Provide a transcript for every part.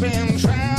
been trying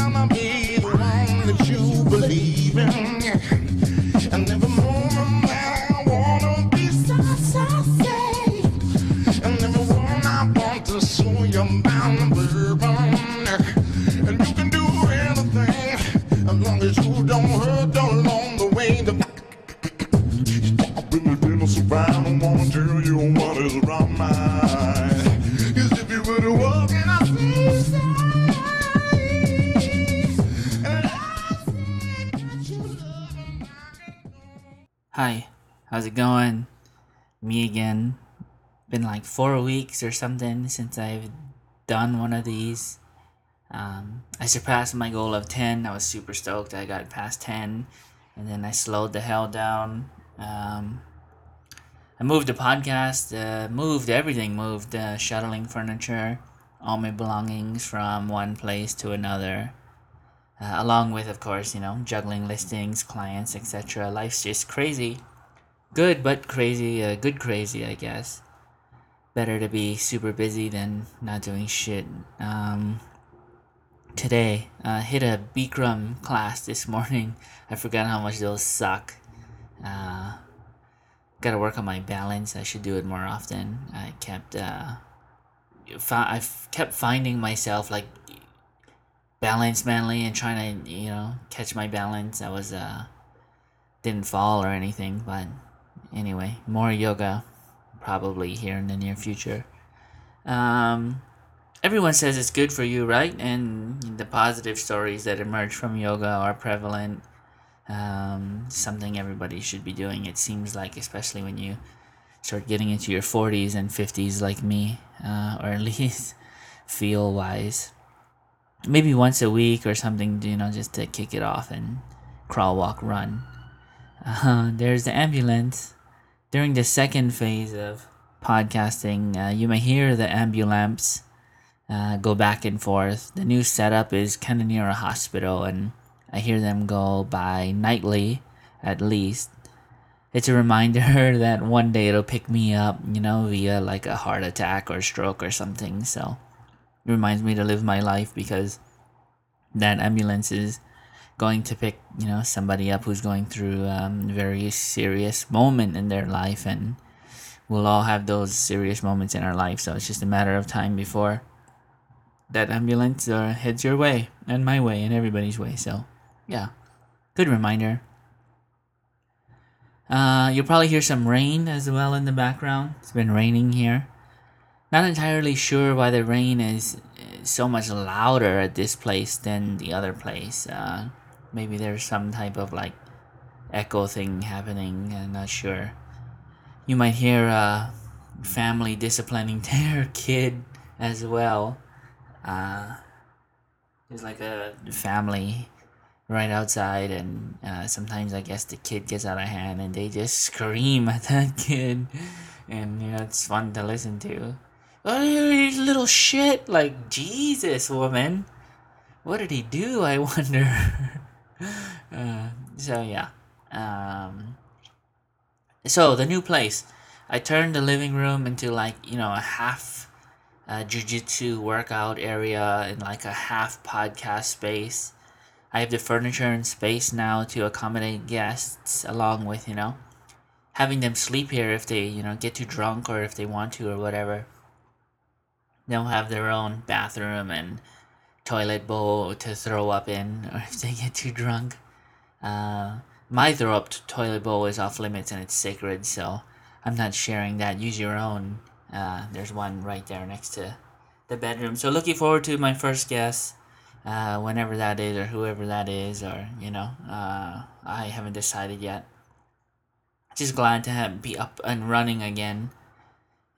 four weeks or something since I've done one of these. Um, I surpassed my goal of 10. I was super stoked. I got past 10 and then I slowed the hell down. Um, I moved the podcast, uh, moved everything, moved uh, shuttling furniture, all my belongings from one place to another. Uh, along with, of course, you know, juggling listings, clients, etc. Life's just crazy. Good, but crazy. Uh, good, crazy, I guess. Better to be super busy than not doing shit. Um, today, uh, hit a Bikram class this morning. I forgot how much those suck. Uh, gotta work on my balance. I should do it more often. I kept, uh, fi- I kept finding myself like balance manly and trying to you know catch my balance i was uh didn't fall or anything but anyway more yoga probably here in the near future um everyone says it's good for you right and the positive stories that emerge from yoga are prevalent um something everybody should be doing it seems like especially when you start getting into your 40s and 50s like me uh, or at least feel wise maybe once a week or something, you know, just to kick it off and crawl, walk, run. Uh, there's the ambulance. During the second phase of podcasting, uh, you may hear the ambulance uh, go back and forth. The new setup is kind of near a hospital, and I hear them go by nightly at least. It's a reminder that one day it'll pick me up, you know, via like a heart attack or stroke or something. So it reminds me to live my life because that ambulance is going to pick you know somebody up who's going through um, a very serious moment in their life and we'll all have those serious moments in our life. So it's just a matter of time before that ambulance uh, heads your way and my way and everybody's way. So yeah good reminder. Uh, you'll probably hear some rain as well in the background. It's been raining here. Not entirely sure why the rain is uh, so much louder at this place than the other place. Uh, maybe there's some type of like echo thing happening. I'm not sure. You might hear a family disciplining their kid as well. Uh, there's like a family right outside, and uh, sometimes I guess the kid gets out of hand and they just scream at that kid, and you know it's fun to listen to. Oh, you little shit! Like Jesus, woman. What did he do? I wonder. uh, so yeah. Um, so the new place, I turned the living room into like you know a half uh, jujitsu workout area and like a half podcast space. I have the furniture and space now to accommodate guests, along with you know having them sleep here if they you know get too drunk or if they want to or whatever they'll have their own bathroom and toilet bowl to throw up in or if they get too drunk. Uh, my throw up toilet bowl is off limits and it's sacred, so I'm not sharing that. Use your own. Uh, there's one right there next to the bedroom. So looking forward to my first guest, uh, whenever that is or whoever that is, or you know, uh, I haven't decided yet. Just glad to have be up and running again,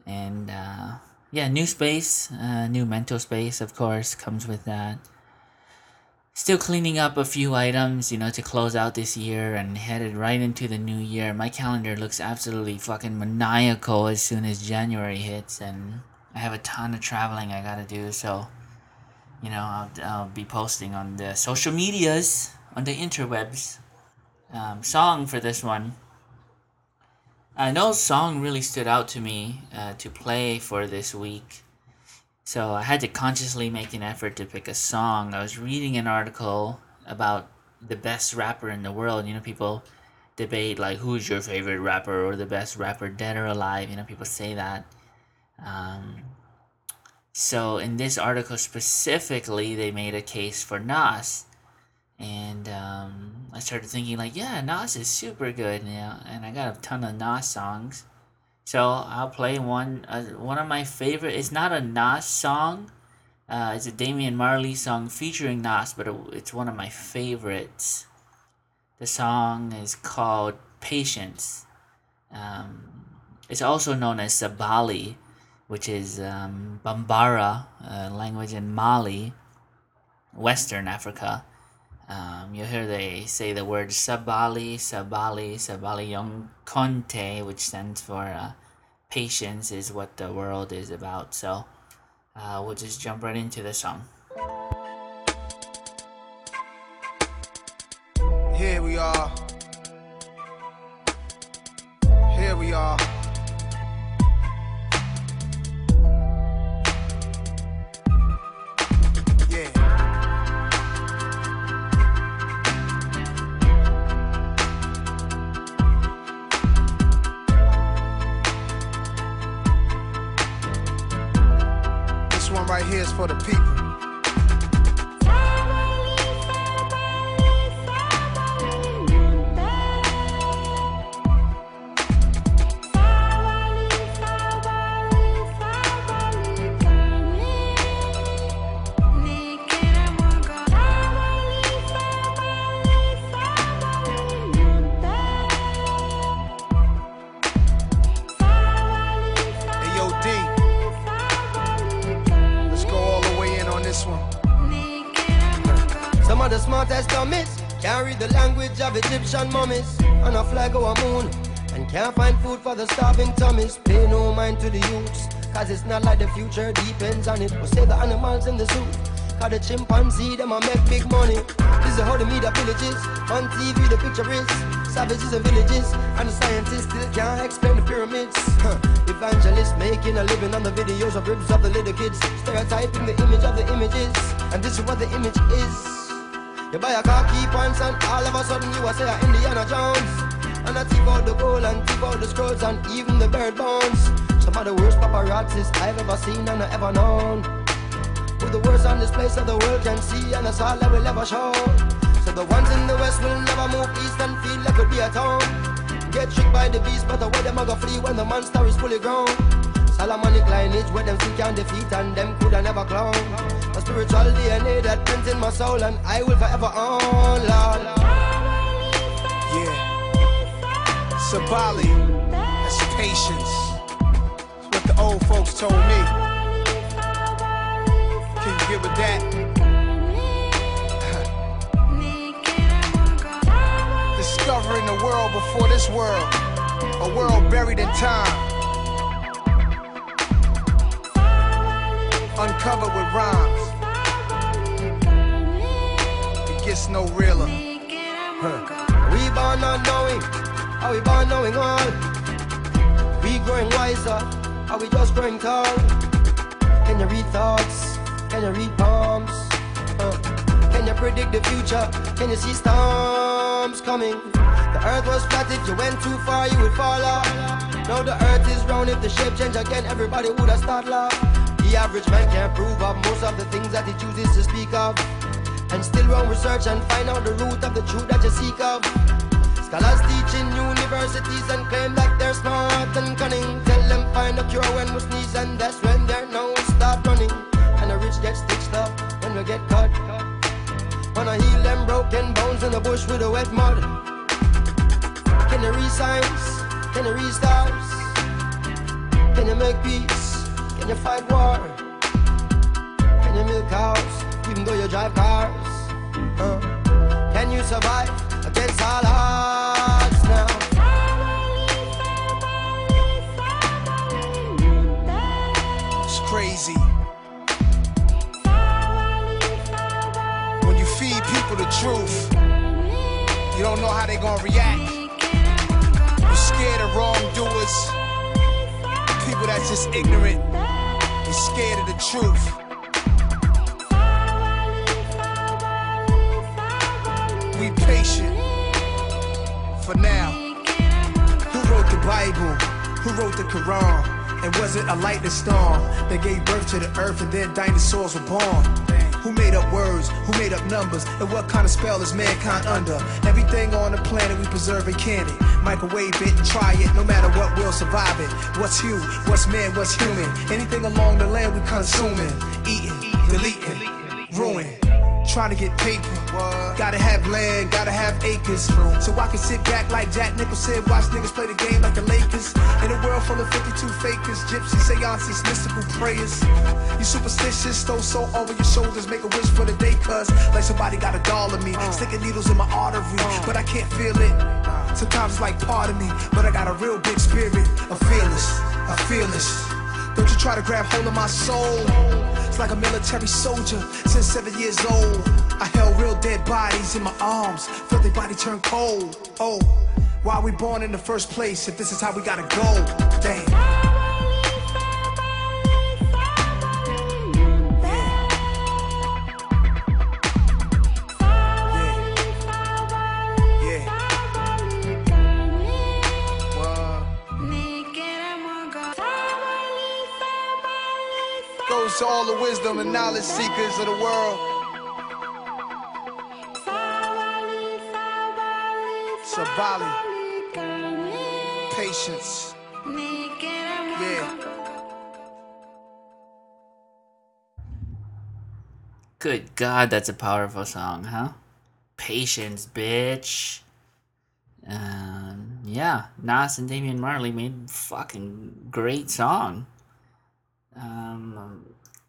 and uh, yeah, new space, uh, new mental space, of course, comes with that. Still cleaning up a few items, you know, to close out this year and headed right into the new year. My calendar looks absolutely fucking maniacal as soon as January hits, and I have a ton of traveling I gotta do, so, you know, I'll, I'll be posting on the social medias, on the interwebs. Um, song for this one. Uh, no song really stood out to me uh, to play for this week. So I had to consciously make an effort to pick a song. I was reading an article about the best rapper in the world. You know, people debate like who's your favorite rapper or the best rapper dead or alive. You know, people say that. Um, so in this article specifically, they made a case for Nas, and um, I started thinking like, yeah, Nas is super good, know, and I got a ton of Nas songs. So I'll play one. Uh, one of my favorite. It's not a Nas song. Uh, it's a Damian Marley song featuring Nas, but it, it's one of my favorites. The song is called Patience. Um, it's also known as Sabali, which is um, Bambara uh, language in Mali, Western Africa. Um, you hear they say the word Sabali, Sabali, Sabali Yong Conte, which stands for uh, patience, is what the world is about. So uh, we'll just jump right into the song. Here we are. Egyptian mummies on a flag or a moon and can't find food for the starving tummies. Pay no mind to the youths, cause it's not like the future depends on it. We'll save the animals in the zoo. Cause the chimpanzee, them a make big money. This is how the media villages. On TV, the picture is savages and villages. And the scientists still can't explain the pyramids. Evangelists making a living on the videos of ribs of the little kids. Stereotyping the image of the images. And this is what the image is. You buy a car, key points, and all of a sudden you are say a Indiana Jones. And I tip out the gold and tip out the scrolls and even the bird bones. Some of the worst paparazzis I've ever seen and ever known. With the worst on this place that the world can see and that's all I will ever show. So the ones in the west will never move east and feel like it'll be at home. Get tricked by the beast, but the way them a go flee when the monster is fully grown. Solomonic lineage where them see can defeat and them coulda never clone. A spiritual DNA that prints in my soul and I will forever own, Lord. Yeah. Sabali. That's patience. What the old folks told me. Can you get with that? Discovering the world before this world. A world buried in time. Uncovered with rhymes. It gets no realer. We born not knowing, are we born knowing all? We growing wiser, are we just growing tall? Can you read thoughts? Can you read palms? Can you predict the future? Can you see storms coming? The earth was flat, if you went too far, you would fall off. Now the earth is round, if the shape change again, everybody would have started. The average man can't prove of most of the things that he chooses to speak of. And still run research and find out the root of the truth that you seek of. Scholars teach in universities and claim that they're smart and cunning. Tell them find a cure when we sneeze and that's when their nose start running. And the rich get stitched up when we get cut. Wanna heal them broken bones in the bush with the wet mud. Can you signs? Can you read stars? Can you make peace? Can you fight war? Can you milk cows even though you drive cars? Uh, can you survive against all odds now? It's crazy. When you feed people the truth, you don't know how they're gonna react. You're scared of wrongdoers, people that's just ignorant. Scared of the truth. We patient for now. Who wrote the Bible? Who wrote the Quran? And was it a lightning storm that gave birth to the earth and then dinosaurs were born? Who made up words? Who made up numbers? And what kind of spell is mankind under? Everything on the planet we preserve and can it. Microwave it and try it, no matter what, we'll survive it. What's you? What's man? What's human? Anything along the land we consuming, eating, deleting, ruin. Trying to get paper. Gotta have land, gotta have acres. So I can sit back like Jack Nicholson, watch niggas play the game like the Lakers. In a world full of 52 fakers, gypsy seances, mystical prayers. You superstitious, throw salt over your shoulders, make a wish for the day, cuz like somebody got a doll of me. Sticking needles in my artery, but I can't feel it. Sometimes it's like part of me, but I got a real big spirit. A fearless, a fearless. Don't you try to grab hold of my soul. It's like a military soldier since seven years old. I held real dead bodies in my arms, felt their body turn cold. Oh, why we born in the first place if this is how we gotta go? Damn. To all the wisdom and knowledge seekers of the world. Sabali. Patience. Yeah. Good God, that's a powerful song, huh? Patience, bitch. Um, yeah, Nas and Damian Marley made fucking great song. Um,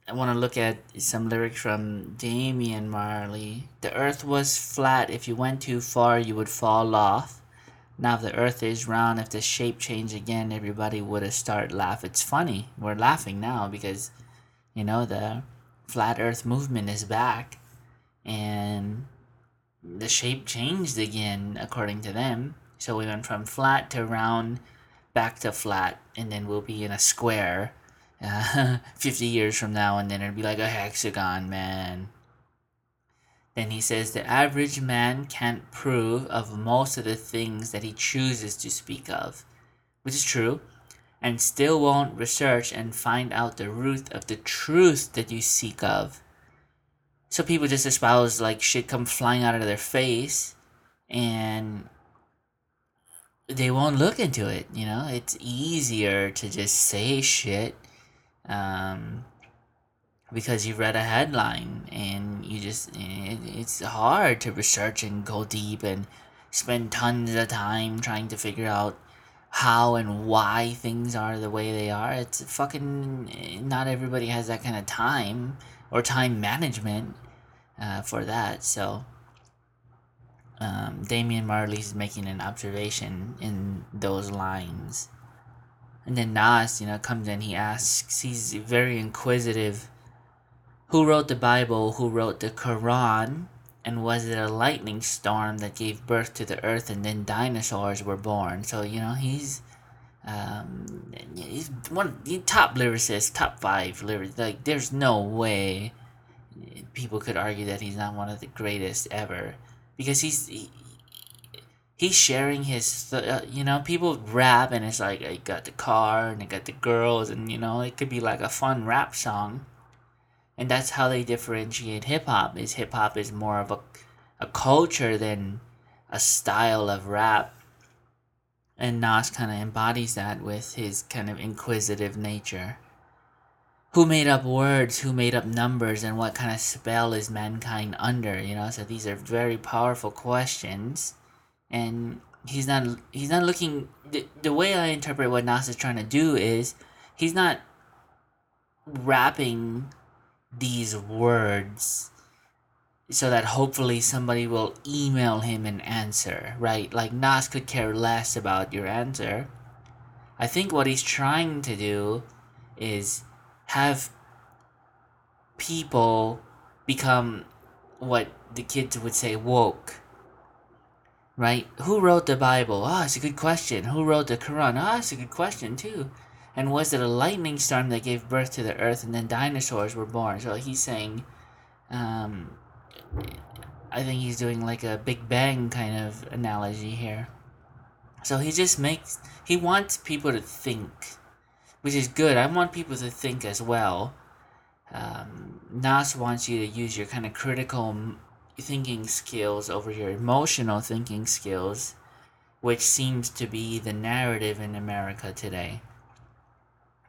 I want to look at some lyrics from Damian Marley. The earth was flat. If you went too far, you would fall off. Now, if the earth is round, if the shape changed again, everybody would have started laugh. It's funny. We're laughing now because, you know, the flat earth movement is back. And the shape changed again, according to them. So we went from flat to round, back to flat, and then we'll be in a square uh, 50 years from now, and then it'll be like a hexagon, man. Then he says the average man can't prove of most of the things that he chooses to speak of, which is true, and still won't research and find out the root of the truth that you seek of. So people just espouse like shit come flying out of their face and they won't look into it, you know? It's easier to just say shit um, because you read a headline and you just it, it's hard to research and go deep and spend tons of time trying to figure out how and why things are the way they are. It's fucking not everybody has that kind of time or time management uh, for that. So um, Damian Marley's making an observation in those lines and then Nas, you know, comes in, he asks, he's very inquisitive. Who wrote the Bible? Who wrote the Quran? And was it a lightning storm that gave birth to the earth and then dinosaurs were born? So, you know, he's um he's one he top lyricist, top five lyrics. Like there's no way people could argue that he's not one of the greatest ever. Because he's he, he's sharing his th- uh, you know people rap and it's like I got the car and I got the girls and you know it could be like a fun rap song. And that's how they differentiate hip hop is hip hop is more of a, a culture than a style of rap. And Nas kind of embodies that with his kind of inquisitive nature. Who made up words who made up numbers and what kind of spell is mankind under you know? So these are very powerful questions and he's not he's not looking the, the way I interpret what Nas is trying to do is he's not wrapping these words so that hopefully somebody will email him an answer, right? Like Nas could care less about your answer. I think what he's trying to do is have people become what the kids would say woke right? Who wrote the Bible? Ah, it's a good question. Who wrote the Quran? Ah, it's a good question too. And was it a lightning storm that gave birth to the earth and then dinosaurs were born? So he's saying, um, I think he's doing like a Big Bang kind of analogy here. So he just makes, he wants people to think, which is good. I want people to think as well. Um, Nas wants you to use your kind of critical thinking skills over your emotional thinking skills, which seems to be the narrative in America today.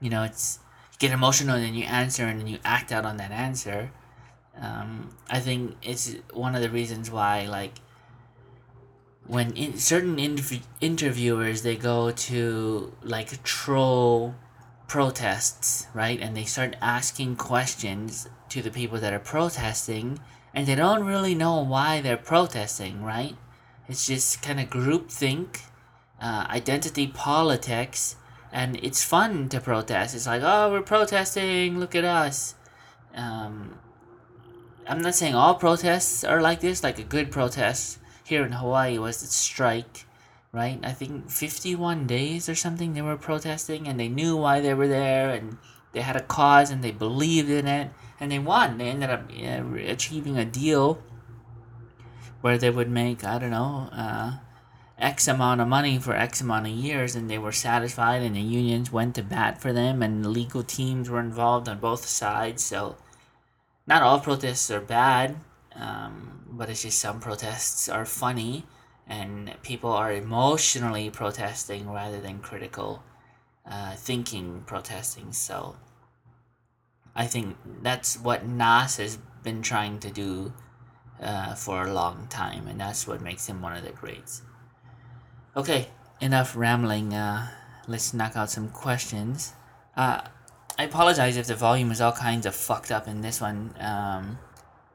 You know, it's you get emotional and then you answer and then you act out on that answer. Um, I think it's one of the reasons why, like, when in, certain interv- interviewers they go to like troll protests, right, and they start asking questions to the people that are protesting, and they don't really know why they're protesting, right? It's just kind of groupthink, uh, identity politics, and it's fun to protest. It's like, oh, we're protesting, look at us. Um, I'm not saying all protests are like this, like a good protest here in Hawaii was the strike, right? I think 51 days or something they were protesting and they knew why they were there and they had a cause and they believed in it and they won. They ended up uh, achieving a deal where they would make, I don't know, uh, X amount of money for X amount of years and they were satisfied and the unions went to bat for them and legal teams were involved on both sides. So not all protests are bad, um, but it's just some protests are funny and people are emotionally protesting rather than critical uh, thinking protesting. So I think that's what Nas has been trying to do uh, for a long time, and that's what makes him one of the greats. Okay, enough rambling. Uh, let's knock out some questions. Uh, I apologize if the volume is all kinds of fucked up in this one. Um,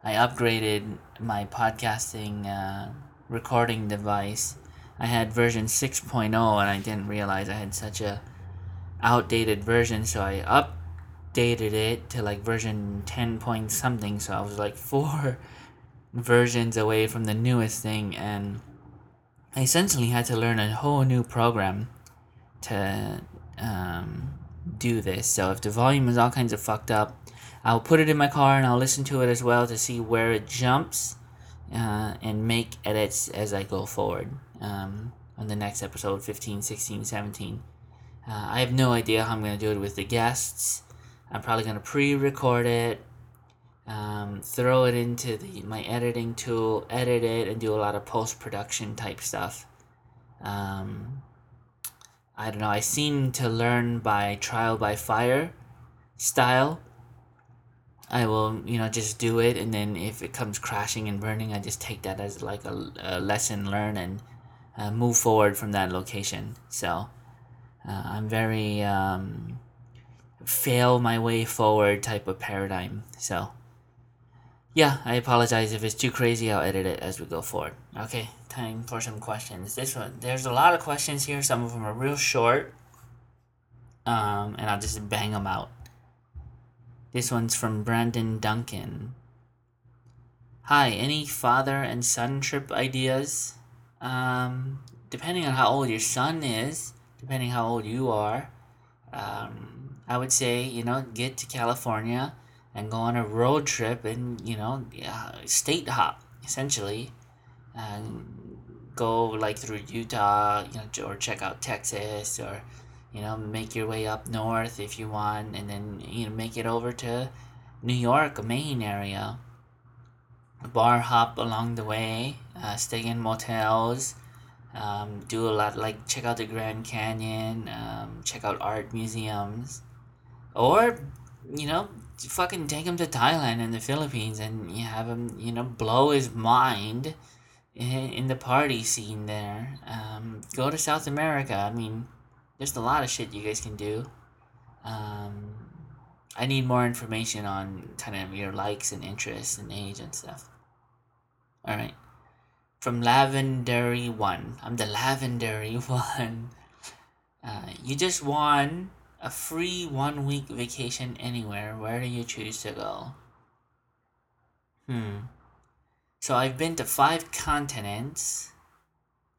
I upgraded my podcasting uh, recording device. I had version 6.0 and I didn't realize I had such a outdated version, so I updated it to like version 10 point something. So I was like four versions away from the newest thing, and I essentially had to learn a whole new program to um, do this. So if the volume is all kinds of fucked up, I'll put it in my car and I'll listen to it as well to see where it jumps uh, and make edits as I go forward um, on the next episode 15, 16, 17. Uh, I have no idea how I'm going to do it with the guests. I'm probably going to pre record it, um, throw it into the, my editing tool, edit it, and do a lot of post production type stuff. Um, I don't know. I seem to learn by trial by fire style. I will, you know, just do it, and then if it comes crashing and burning, I just take that as like a, a lesson learned and uh, move forward from that location. So uh, I'm very um, fail my way forward type of paradigm. So yeah, I apologize if it's too crazy. I'll edit it as we go forward. Okay, time for some questions. This one, there's a lot of questions here. Some of them are real short, um, and I'll just bang them out. This one's from Brandon Duncan. Hi, any father and son trip ideas? Um, depending on how old your son is, depending how old you are, um, I would say, you know, get to California and go on a road trip and, you know, uh, state hop, essentially. And go like through Utah, you know, or check out Texas or you know, make your way up north if you want, and then you know make it over to New York, Maine area. Bar hop along the way, uh, stay in motels, um, do a lot like check out the Grand Canyon, um, check out art museums, or you know fucking take him to Thailand and the Philippines and you have him you know blow his mind in, the party scene there. Um, go to South America. I mean there's a lot of shit you guys can do. Um, I need more information on kind of your likes and interests and age and stuff. All right. From Lavendary One. I'm the Lavendary One. Uh, you just won a free one week vacation anywhere. Where do you choose to go? Hmm. So I've been to five continents.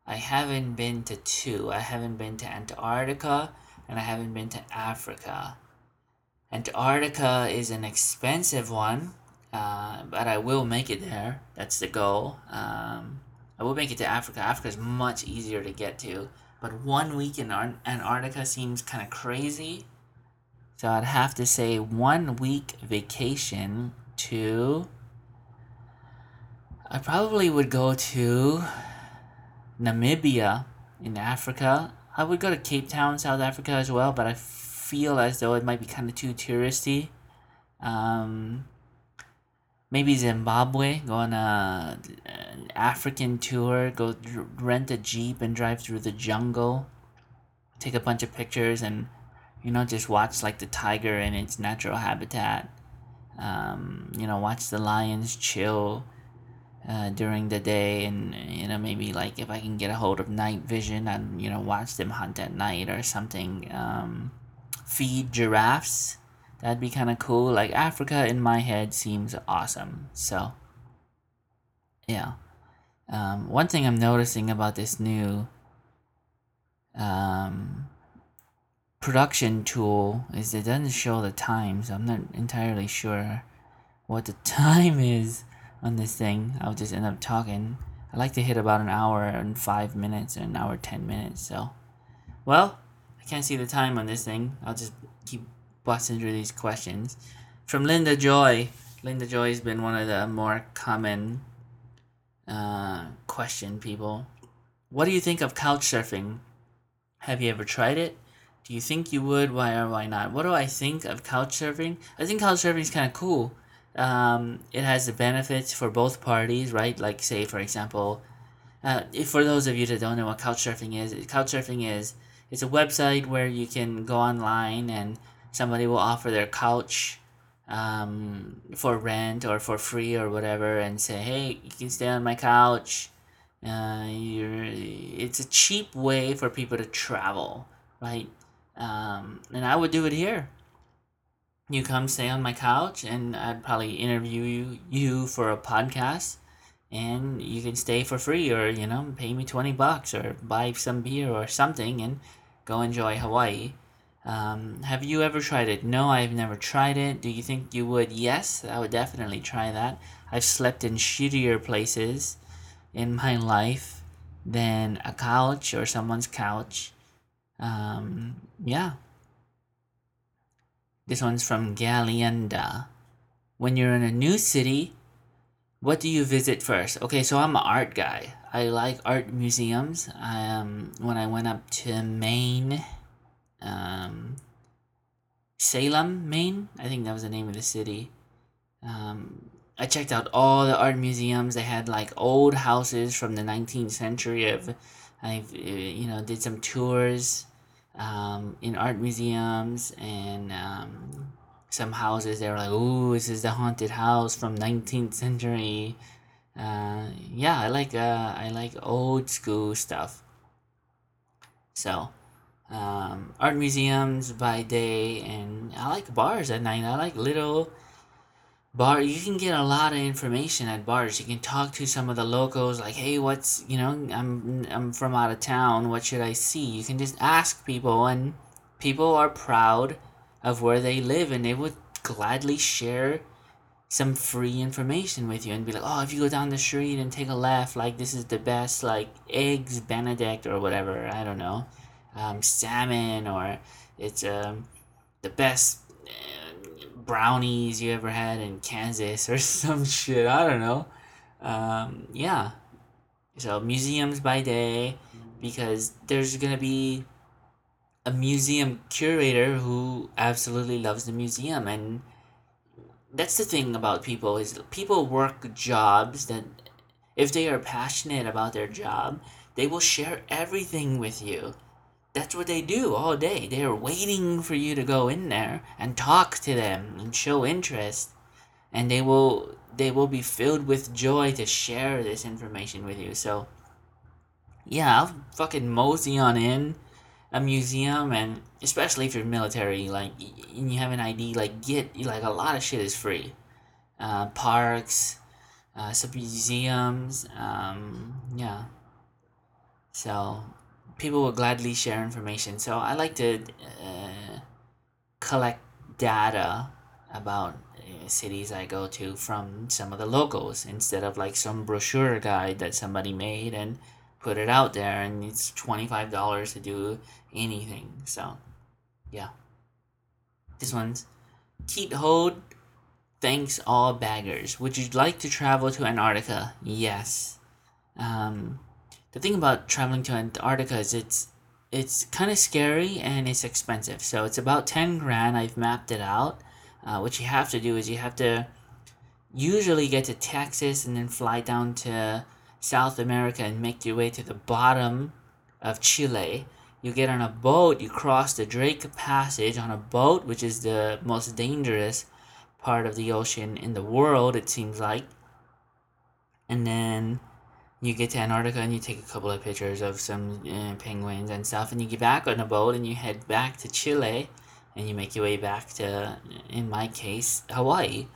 I haven't been to two. I haven't been to Antarctica and I haven't been to Africa. Antarctica is an expensive one, uh, but I will make it there. That's the goal. Um, I will make it to Africa. Africa is much easier to get to, but one week in Ar- Antarctica seems kind of crazy. So I'd have to say one week vacation to. I probably would go to Namibia in Africa. I would go to Cape Town, South Africa as well, but I feel as though it might be kind of too touristy. Um, maybe Zimbabwe, go on a, an African tour, go rent a Jeep and drive through the jungle, take a bunch of pictures, and you know, just watch like the tiger in its natural habitat. Um, you know, watch the lions chill uh, during the day, and you know, maybe like if I can get a hold of night vision, and you know, watch them hunt at night or something. Um, feed giraffes. That'd be kind of cool. Like Africa in my head seems awesome. So, yeah. Um, one thing I'm noticing about this new um, production tool is it doesn't show the time, so I'm not entirely sure what the time is on this thing. I'll just end up talking. I like to hit about an hour and five minutes or an hour ten minutes. So, well, I can't see the time on this thing. I'll just busting through these questions. From Linda Joy. Linda Joy has been one of the more common uh, question people. What do you think of couch surfing? Have you ever tried it? Do you think you would? Why or why not? What do I think of couch surfing? I think couch surfing is kind of cool. Um, it has the benefits for both parties, right? Like, say, for example, uh, if for those of you that don't know what couch surfing is, couch surfing is it's a website where you can go online and somebody will offer their couch um, for rent or for free or whatever and say, hey, you can stay on my couch. Uh, you're, it's a cheap way for people to travel, right? Um, and I would do it here. You come stay on my couch, and I'd probably interview you, you for a podcast, and you can stay for free, or you know, pay me twenty bucks, or buy some beer or something, and go enjoy Hawaii. Um, have you ever tried it? No, I've never tried it. Do you think you would? Yes, I would definitely try that. I've slept in shittier places in my life than a couch or someone's couch. Um, yeah. This one's from Galienda. When you're in a new city, what do you visit first? Okay, so I'm an art guy. I like art museums. Um, when I went up to Maine, um, Salem, Maine, I think that was the name of the city. Um, I checked out all the art museums. They had like old houses from the 19th century. Of, I've uh, you know did some tours um, in art museums and um, some houses. They were like, "Ooh, this is the haunted house from 19th century." Uh, yeah, I like uh, I like old school stuff. So, um, art museums by day, and I like bars at night. I like little bar you can get a lot of information at bars. You can talk to some of the locals like hey what's you know i'm i'm from out of town. What should i see? You can just ask people and people are proud of where they live and they would gladly share some free information with you and be like oh if you go down the street and take a left like this is the best like eggs benedict or whatever. I don't know um, salmon or it's um, the best uh, brownies you ever had in Kansas or some shit. I don't know. Um, yeah. So museums by day, because there's gonna be a museum curator who absolutely loves the museum, and that's the thing about people is people work jobs that if they are passionate about their job, they will share everything with you that's what they do all day. They're waiting for you to go in there and talk to them and show interest. And they will they will be filled with joy to share this information with you. So yeah, I'll fucking mosey on in a museum and especially if you're military, like and you have an ID, like get like a lot of shit is free. Uh, parks, uh, some museums, um, yeah. So people will gladly share information. So I like to uh, collect data about uh, cities I go to from some of the locals instead of like some brochure guide that somebody made and put it out there and it's $25 to do anything. So, yeah. This one's Keat Hold. Thanks all baggers. Would you like to travel to Antarctica? Yes. Um, the thing about traveling to Antarctica is it's it's kind of scary and it's expensive. So it's about 10 grand. I've mapped it out. Uh, what you have to do is you have to usually get to Texas and then fly down to South America and make your way to the bottom of Chile. You get on a boat, you cross the Drake Passage on a boat, which is the most dangerous part of the ocean in the world, it seems like. And then you get to Antarctica and you take a couple of pictures of some uh, penguins and stuff, and you get back on a boat and you head back to Chile and you make your way back to, in my case, Hawaii.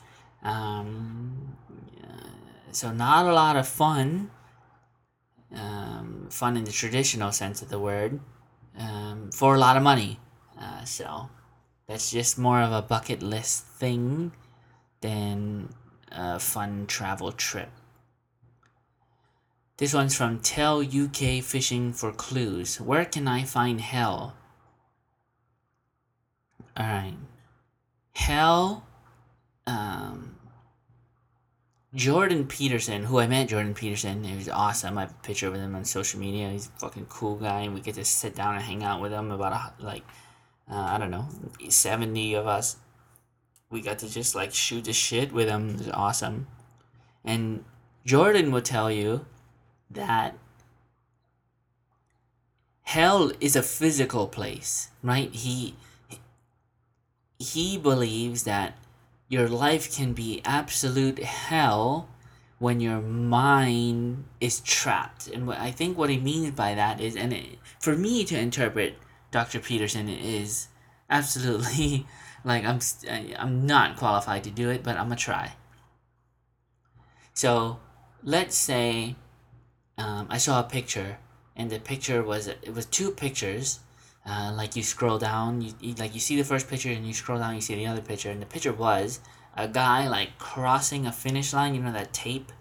Um, uh, so, not a lot of fun. Um, fun in the traditional sense of the word, um, for a lot of money. Uh, so, that's just more of a bucket list thing than a fun travel trip. This one's from Tell UK Fishing for Clues. Where can I find hell? Alright. Hell. Um, Jordan Peterson, who I met Jordan Peterson, he was awesome. I have a picture of him on social media. He's a fucking cool guy. and We get to sit down and hang out with him. About a, like, uh, I don't know, seventy of us. We got to just like shoot the shit with him. It was awesome. And Jordan will tell you that hell is a physical place, right? He he believes that your life can be absolute hell when your mind is trapped. And what I think what he means by that is, and it, for me to interpret Dr. Peterson is absolutely like I'm I'm not qualified to do it, but I'm gonna try. So let's say um, I saw a picture, and the picture was it was two pictures. Uh, like you scroll down, you, you like you see the first picture, and you scroll down, you see the other picture, and the picture was a guy like crossing a finish line. You know that tape,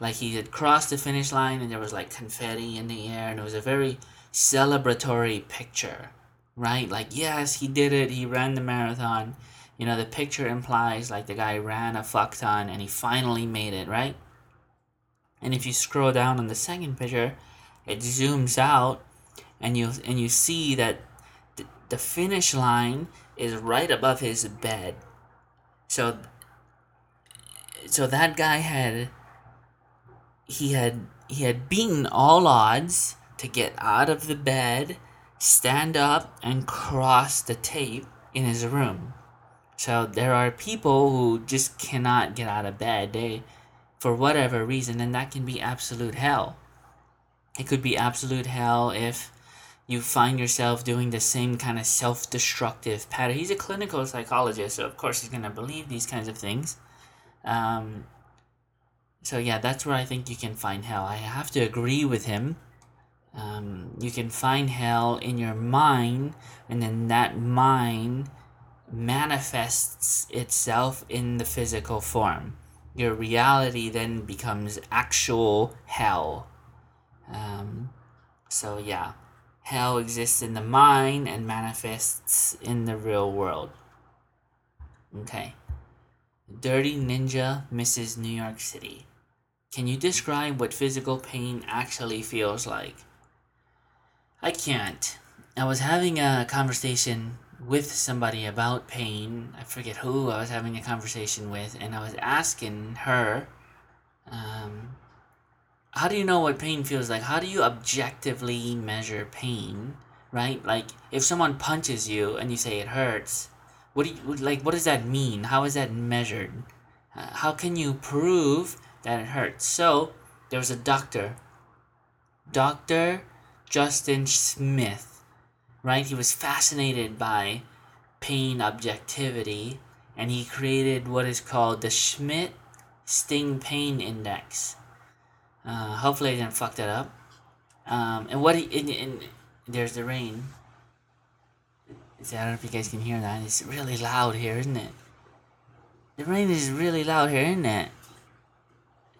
like he had crossed the finish line, and there was like confetti in the air, and it was a very celebratory picture, right? Like yes, he did it. He ran the marathon. You know the picture implies like the guy ran a fuck ton, and he finally made it, right? And if you scroll down on the second picture, it zooms out and you and you see that th- the finish line is right above his bed. So so that guy had he had he had beaten all odds to get out of the bed, stand up and cross the tape in his room. So there are people who just cannot get out of bed. They for whatever reason, and that can be absolute hell. It could be absolute hell if you find yourself doing the same kind of self destructive pattern. He's a clinical psychologist, so of course he's going to believe these kinds of things. Um, so, yeah, that's where I think you can find hell. I have to agree with him. Um, you can find hell in your mind, and then that mind manifests itself in the physical form. Your reality then becomes actual hell. Um, so, yeah hell exists in the mind and manifests in the real world. Okay. Dirty Ninja Mrs. New York City. Can you describe what physical pain actually feels like? I can't. I was having a conversation with somebody about pain. I forget who I was having a conversation with, and I was asking her, um, how do you know what pain feels like? How do you objectively measure pain? Right? Like if someone punches you and you say it hurts, what do you like? What does that mean? How is that measured? Uh, how can you prove that it hurts? So there was a doctor, Doctor Justin Schmidt, right? He was fascinated by pain objectivity, and he created what is called the Schmidt Sting Pain Index uh, hopefully I didn't fuck that up. Um, and what he, and, and there's the rain. I don't know if you guys can hear that. It's really loud here, isn't it? The rain is really loud here, isn't it?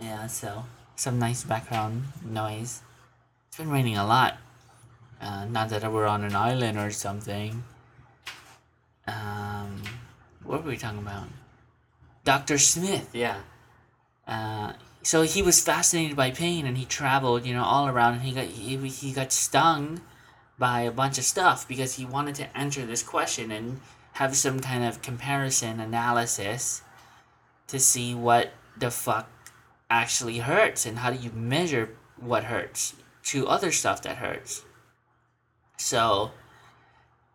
Yeah, so some nice background noise. It's been raining a lot. Uh, not that we're on an island or something. Um, what were we talking about? Dr. Schmidt, yeah. Uh, so he was fascinated by pain and he traveled, you know, all around and he got he, he got stung by a bunch of stuff because he wanted to answer this question and have some kind of comparison analysis to see what the fuck actually hurts and how do you measure what hurts to other stuff that hurts. So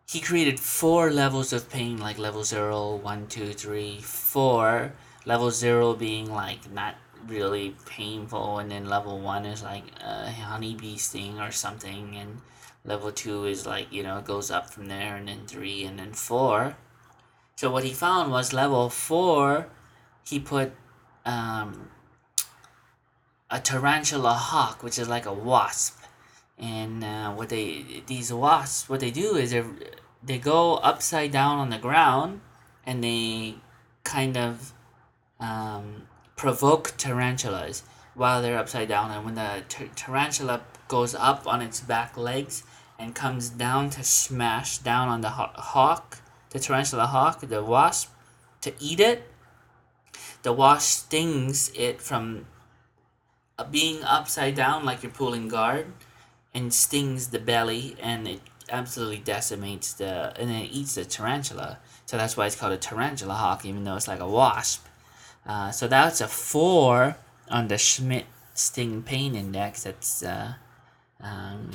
he created four levels of pain, like level zero, one, two, three, four. Level zero being like not really painful, and then level one is like a honeybee sting or something, and level two is like you know it goes up from there, and then three, and then four. So what he found was level four, he put um, a tarantula hawk, which is like a wasp, and uh, what they these wasps what they do is they they go upside down on the ground, and they kind of um, provoke tarantulas while they're upside down. And when the tar- tarantula goes up on its back legs and comes down to smash down on the haw- hawk, the tarantula hawk, the wasp, to eat it, the wasp stings it from uh, being upside down like you're pulling guard and stings the belly and it absolutely decimates the and it eats the tarantula. So that's why it's called a tarantula hawk, even though it's like a wasp. Uh, so that's a four on the Schmidt sting pain index. That's uh, um,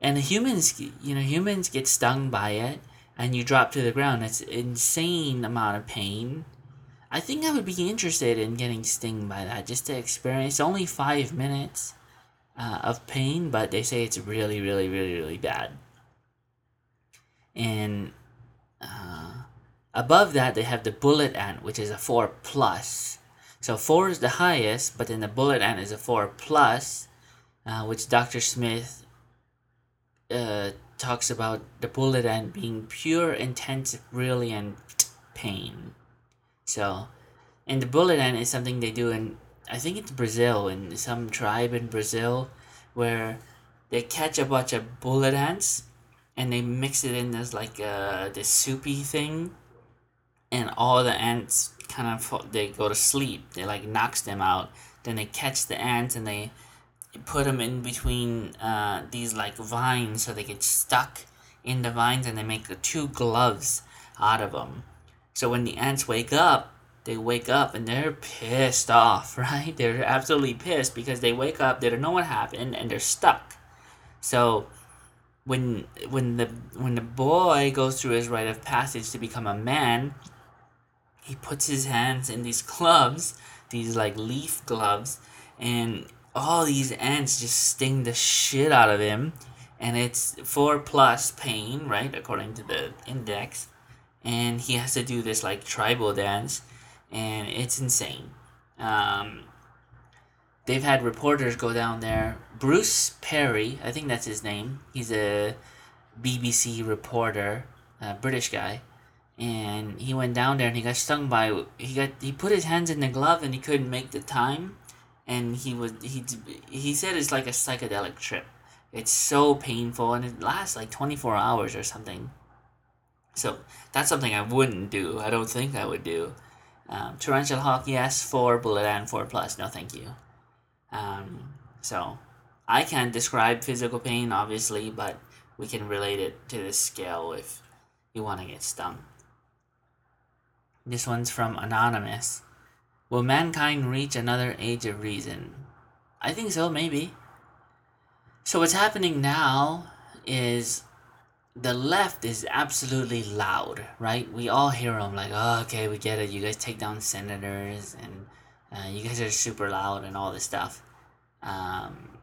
and humans, you know, humans get stung by it, and you drop to the ground. It's insane amount of pain. I think I would be interested in getting stung by that just to experience. Only five minutes uh, of pain, but they say it's really, really, really, really bad. And uh, above that, they have the bullet ant, which is a 4 plus. So 4 is the highest, but then the bullet ant is a 4 plus, uh, which Dr. Schmidt uh, talks about the bullet ant being pure, intense, brilliant pain. So, and the bullet ant is something they do in, I think it's Brazil, in some tribe in Brazil, where they catch a bunch of bullet ants and they mix it in as like uh, this soupy thing, and all the ants kind of they go to sleep. They like knocks them out. Then they catch the ants and they put them in between uh, these like vines so they get stuck in the vines, and they make the two gloves out of them. So when the ants wake up, they wake up and they're pissed off, right? They're absolutely pissed because they wake up, they don't know what happened, and they're stuck. So when when the when the boy goes through his rite of passage to become a man, he puts his hands in these gloves, these like leaf gloves, and all these ants just sting the shit out of him, and it's four plus pain, right, according to the index, and he has to do this like tribal dance, and it's insane. Um, they've had reporters go down there. Bruce Parry, I think that's his name. He's a BBC reporter, a British guy, and he went down there and he got stung by. He got he put his hands in the glove and he couldn't make the time, and he was he he said it's like a psychedelic trip. It's so painful and it lasts like twenty four hours or something. So that's something I wouldn't do. I don't think I would do. Um, Tarantula Hawk, yes. Four bullet and four plus. No, thank you. Um, so I can't describe physical pain, obviously, but we can relate it to this scale if you want to get stung. This one's from Anonymous. Will mankind reach another age of reason? I think so, maybe. So, what's happening now is the left is absolutely loud, right? We all hear them like, oh, okay, we get it. You guys take down senators and uh, you guys are super loud and all this stuff. Um,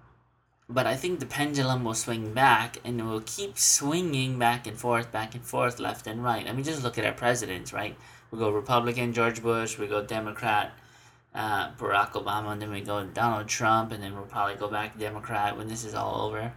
but I think the pendulum will swing back and it will keep swinging back and forth, back and forth, left and right. I mean, just look at our presidents, right? We go Republican, George Bush, we go Democrat, uh, Barack Obama, and then we go Donald Trump, and then we'll probably go back Democrat when this is all over.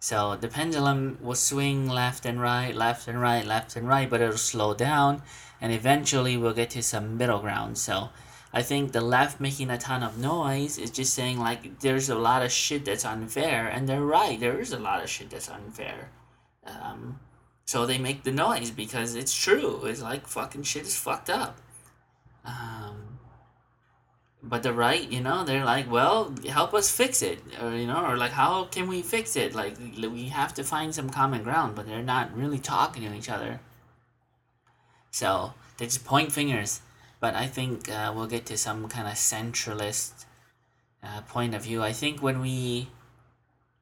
So the pendulum will swing left and right, left and right, left and right, but it'll slow down and eventually we'll get to some middle ground. So I think the left making a ton of noise is just saying like there's a lot of shit that's unfair, and they're right. There is a lot of shit that's unfair. Um, so they make the noise because it's true. It's like fucking shit is fucked up. Um, but the right, you know, they're like, well, help us fix it, or you know, or like, how can we fix it? Like, we have to find some common ground, but they're not really talking to each other. So they just point fingers. But I think uh, we'll get to some kind of centralist uh, point of view. I think when we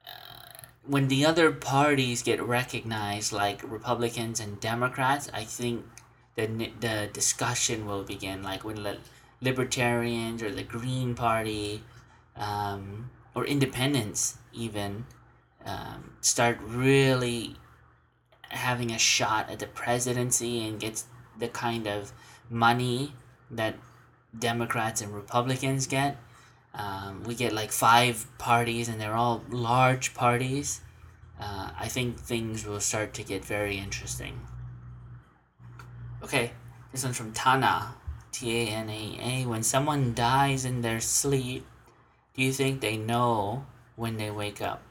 uh, when the other parties get recognized, like Republicans and Democrats, I think the the discussion will begin. Like when Libertarians or the Green Party um, or Independents even um, start really having a shot at the presidency and gets the kind of money that Democrats and Republicans get. Um, we get like five parties, and they're all large parties. Uh, I think things will start to get very interesting. Okay, this one's from Tana, T A N A A. When someone dies in their sleep, do you think they know when they wake up?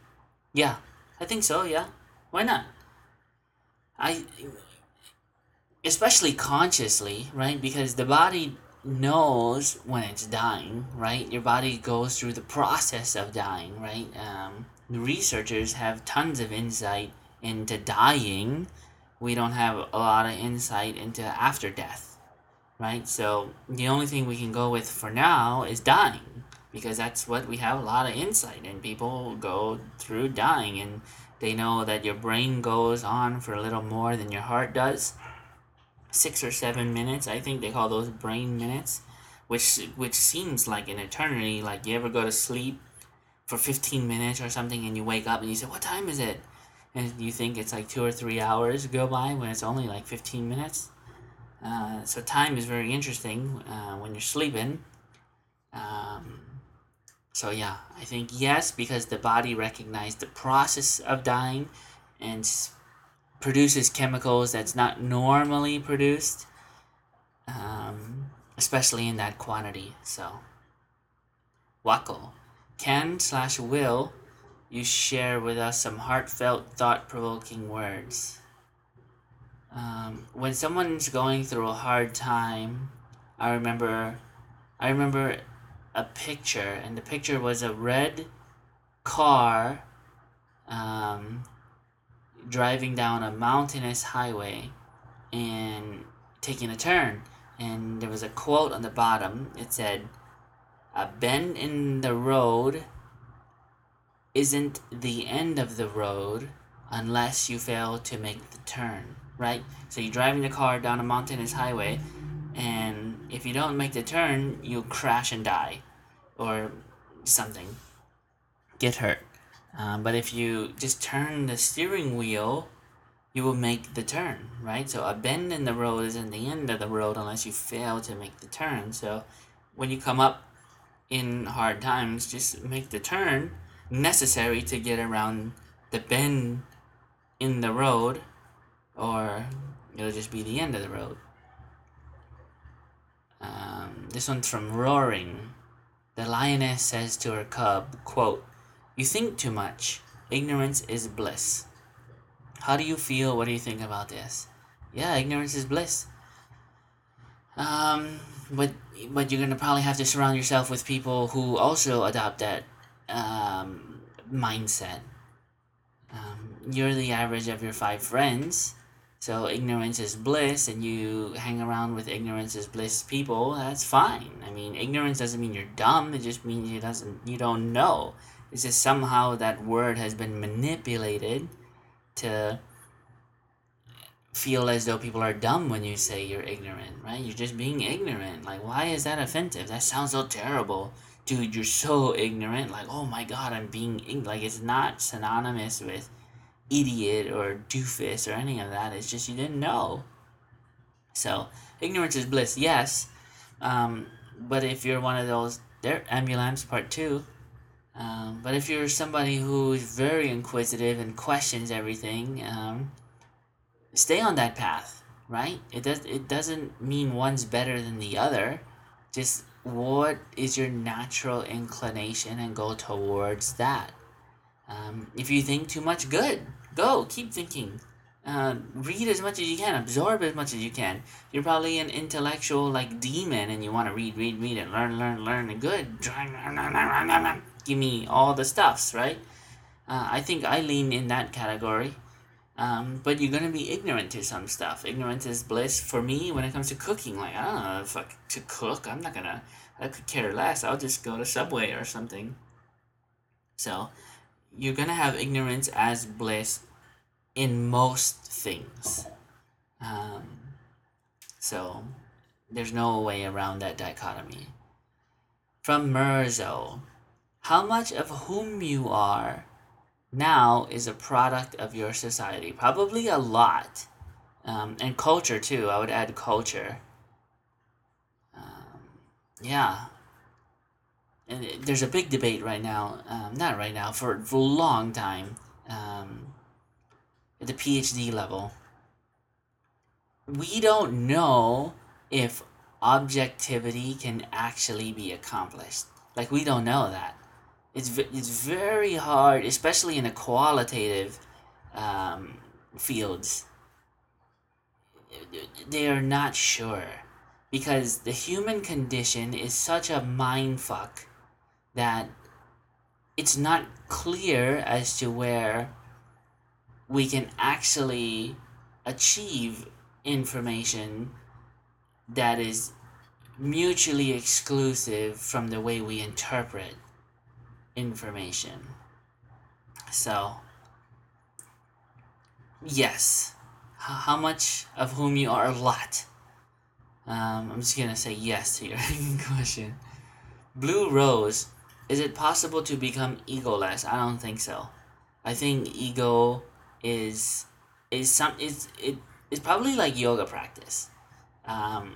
Yeah, I think so. Yeah, why not? I especially consciously, right? Because the body knows when it's dying, right? Your body goes through the process of dying, right? Um, the researchers have tons of insight into dying. We don't have a lot of insight into after death, right? So the only thing we can go with for now is dying because that's what we have a lot of insight in. People go through dying and they know that your brain goes on for a little more than your heart does six or seven minutes. I think they call those brain minutes, which which seems like an eternity. Like you ever go to sleep for fifteen minutes or something, and you wake up and you say, "What time is it?" And you think it's like two or three hours go by when it's only like fifteen minutes. Uh, so time is very interesting uh, when you're sleeping. Um, so yeah, I think yes because the body recognizes the process of dying, and produces chemicals that's not normally produced, um, especially in that quantity. So, Wako, can slash will you share with us some heartfelt, thought provoking words? Um, when someone's going through a hard time, I remember, I remember a picture, and the picture was a red car um, driving down a mountainous highway and taking a turn. And there was a quote on the bottom. It said, A bend in the road isn't the end of the road unless you fail to make the turn, right? So you're driving the car down a mountainous highway, and if you don't make the turn, you'll crash and die or something. Get hurt. Um, but if you just turn the steering wheel, you will make the turn, right? So a bend in the road isn't the end of the road unless you fail to make the turn. So when you come up in hard times, just make the turn necessary to get around the bend in the road, or it'll just be the end of the road. Um, this one's from Roaring. The lioness says to her cub, quote, you think too much. Ignorance is bliss. How do you feel? What do you think about this? Yeah, ignorance is bliss. Um, but but you're gonna probably have to surround yourself with people who also adopt that um, mindset. Um, you're the average of your five friends, so ignorance is bliss, and you hang around with ignorance is bliss people. That's fine. I mean, ignorance doesn't mean you're dumb. It just means you doesn't you don't know. It's just somehow that word has been manipulated to feel as though people are dumb when you say you're ignorant, right? You're just being ignorant. Like, why is that offensive? That sounds so terrible. Dude, you're so ignorant. Like, oh my god, I'm being like it's not synonymous with idiot or doofus or any of that. It's just you didn't know. So, ignorance is bliss, yes. Um, but if you're one of those, there, ambulance part two, Um, but if you're somebody who is very inquisitive and questions everything, um, stay on that path, right? It does. It doesn't mean one's better than the other. Just what is your natural inclination and go towards that. Um, if you think too much, good. Go. Keep thinking. Uh, read as much as you can. Absorb as much as you can. You're probably an intellectual like demon, and you want to read, read, read, and learn, learn, learn. And good. Give me all the stuffs, right? Uh, I think I lean in that category. Um, but you're gonna be ignorant to some stuff. Ignorance is bliss for me when it comes to cooking. Like I don't know if I, to cook. I'm not gonna. I could care less. I'll just go to Subway or something. So, you're gonna have ignorance as bliss in most things. Um, so, there's no way around that dichotomy. From Merzo, how much of whom you are now is a product of your society? Probably a lot. Um, and culture too. I would add culture. Um, yeah. And there's a big debate right now. Um, not right now, for, for a long time. Um, at the PhD level. We don't know if objectivity can actually be accomplished. Like, we don't know that it's it's very hard, especially in the qualitative um, fields. They are not sure because the human condition is such a mind fuck that it's not clear as to where we can actually achieve information that is mutually exclusive from the way we interpret information. So, yes. How much of whom you are? A lot. Um, I'm just gonna say yes to your question. Blue Rose, is it possible to become egoless? I don't think so. I think ego is is some is it's probably like yoga practice. Um,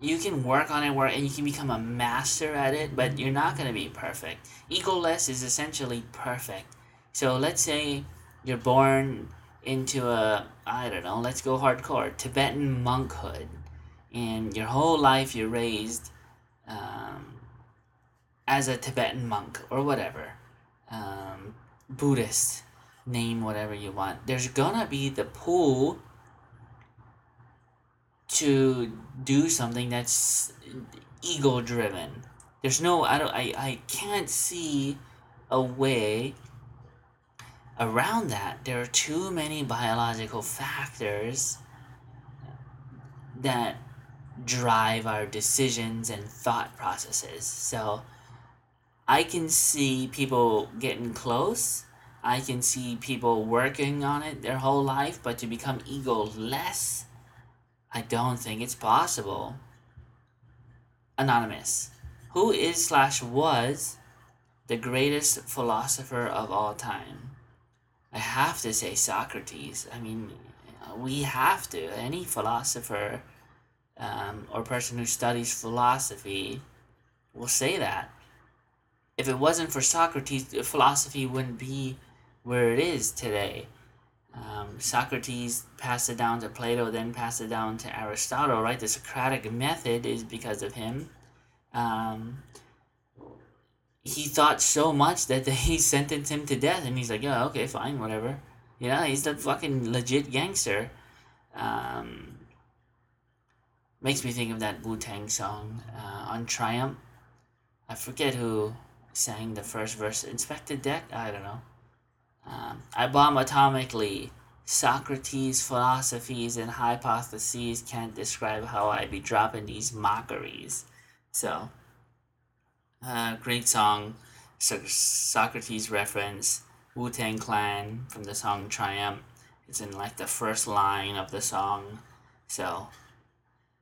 you can work on it, work, and you can become a master at it, but you're not gonna be perfect. Egoless is essentially perfect. So let's say you're born into a I don't know, let's go hardcore Tibetan monkhood, and your whole life you're raised um, as a Tibetan monk or whatever, um, Buddhist, name whatever you want. There's gonna be the pull to do something that's ego driven. There's no I don't I, I can't see a way around that. There are too many biological factors that drive our decisions and thought processes. So I can see people getting close. I can see people working on it their whole life, but to become ego less, I don't think it's possible. Anonymous. Who is slash was the greatest philosopher of all time? I have to say Socrates. I mean, we have to. Any philosopher um, or person who studies philosophy will say that. If it wasn't for Socrates, philosophy wouldn't be where it is today. Um, Socrates passed it down to Plato, then passed it down to Aristotle, right? The Socratic method is because of him. Um, he thought so much that they sentenced him to death, and he's like, yeah, okay, fine, whatever. You know, he's the fucking legit gangster. Um, makes me think of that Wu Tang song uh, on Triumph. I forget who sang the first verse. Inspectah Deck? I don't know. Um, I bomb atomically. Socrates' philosophies and hypotheses can't describe how I be dropping these mockeries. So, uh, great song. So- Socrates reference. Wu Tang Clan from the song Triumph. It's in like the first line of the song. So,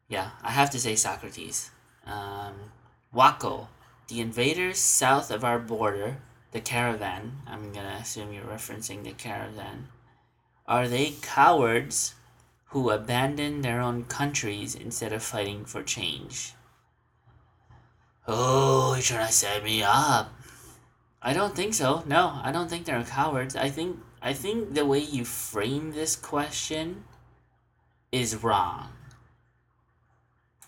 yeah, I have to say Socrates. Um, Wako, the invaders south of our border, the caravan. I'm gonna assume you're referencing the caravan. Are they cowards who abandon their own countries instead of fighting for change? Oh, you're trying to set me up. I don't think so. No, I don't think they're cowards. I think I think the way you frame this question is wrong.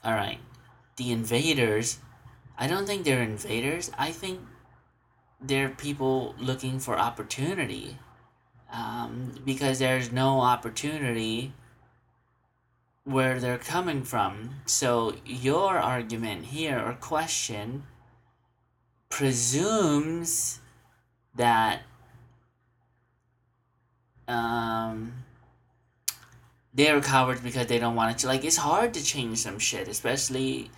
All right. The invaders, I don't think they're invaders. I think they're people looking for opportunity. Um, because there's no opportunity where they're coming from. So your argument here or question presumes that um, they're cowards because they don't want to like it's hard to change some shit especially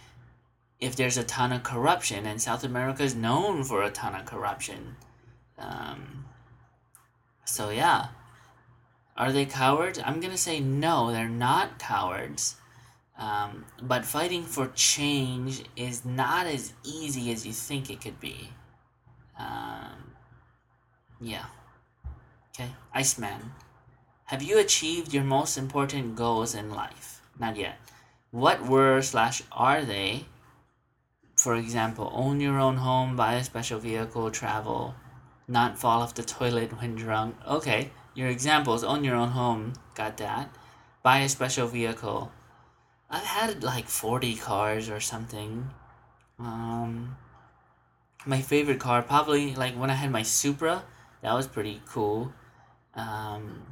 if there's a ton of corruption and south america is known for a ton of corruption. Um, so yeah. Are they cowards? I'm gonna say no they're not cowards. Um, but fighting for change is not as easy as you think it could be. Um, yeah. Okay iceman. Have you achieved your most important goals in life? Not yet. What were slash are they? For example, own your own home, buy a special vehicle, travel, not fall off the toilet when drunk. Okay, your examples own your own home, got that. Buy a special vehicle. I've had like 40 cars or something. Um, my favorite car, probably like when I had my Supra, that was pretty cool. Um,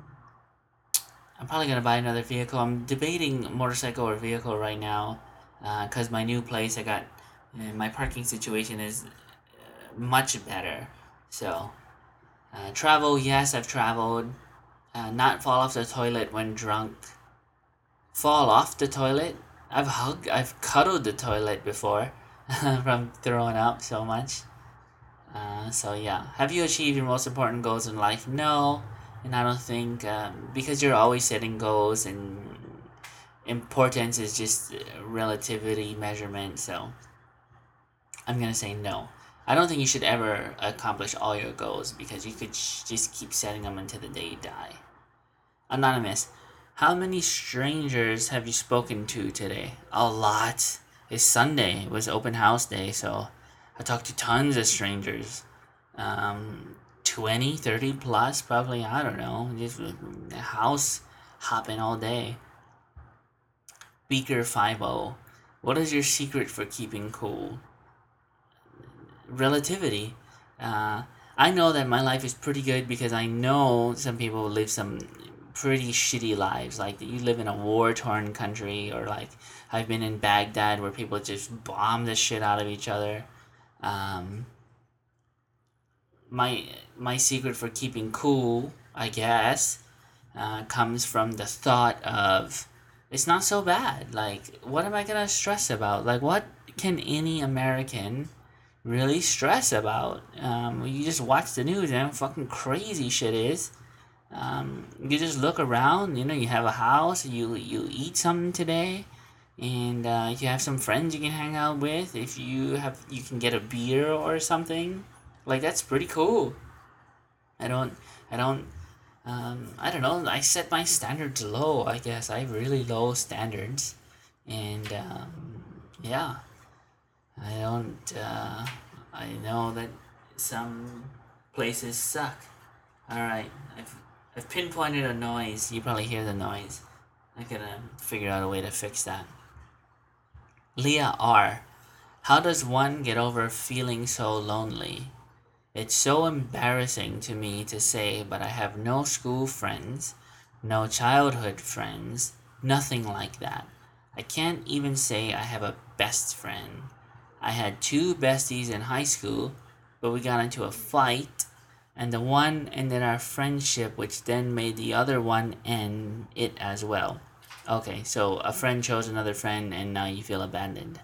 I'm probably gonna buy another vehicle. I'm debating motorcycle or vehicle right now, because uh, my new place I got uh, my parking situation is uh, much better. So, uh, travel yes, I've traveled. Uh, not fall off the toilet when drunk. Fall off the toilet. I've hugged, I've cuddled the toilet before, from throwing up so much. Uh, so yeah, have you achieved your most important goals in life? No and I don't think um, because you're always setting goals and importance is just relativity measurement. So I'm gonna say no. I don't think you should ever accomplish all your goals because you could sh- just keep setting them until the day you die. Anonymous, how many strangers have you spoken to today? A lot. It's Sunday. It was open house day, so I talked to tons of strangers. Um, 20, 30 plus, probably, I don't know, just house hopping all day. Beaker 50. What is your secret for keeping cool? Relativity. Uh, I know that my life is pretty good because I know some people live some pretty shitty lives. Like you live in a war torn country, or like I've been in Baghdad where people just bomb the shit out of each other. Um, my my secret for keeping cool, I guess, uh, comes from the thought of it's not so bad. Like, what am I gonna stress about? Like, what can any American really stress about? Um, you just watch the news and fucking crazy shit is. Um, you just look around. You know, you have a house. You you eat something today, and uh, you have some friends you can hang out with. If you have, you can get a beer or something. Like that's pretty cool. I don't I don't um, I don't know. I set my standards low. I guess I have really low standards, and um, yeah, I don't. Uh, I know that some places suck. All right, I've I've pinpointed a noise. You probably hear the noise. I gotta figure out a way to fix that. Leah R. How does one get over feeling so lonely? It's so embarrassing to me to say, but I have no school friends, no childhood friends, nothing like that. I can't even say I have a best friend. I had two besties in high school, but we got into a fight, and the one ended our friendship, which then made the other one end it as well. Okay, so a friend chose another friend, and now you feel abandoned.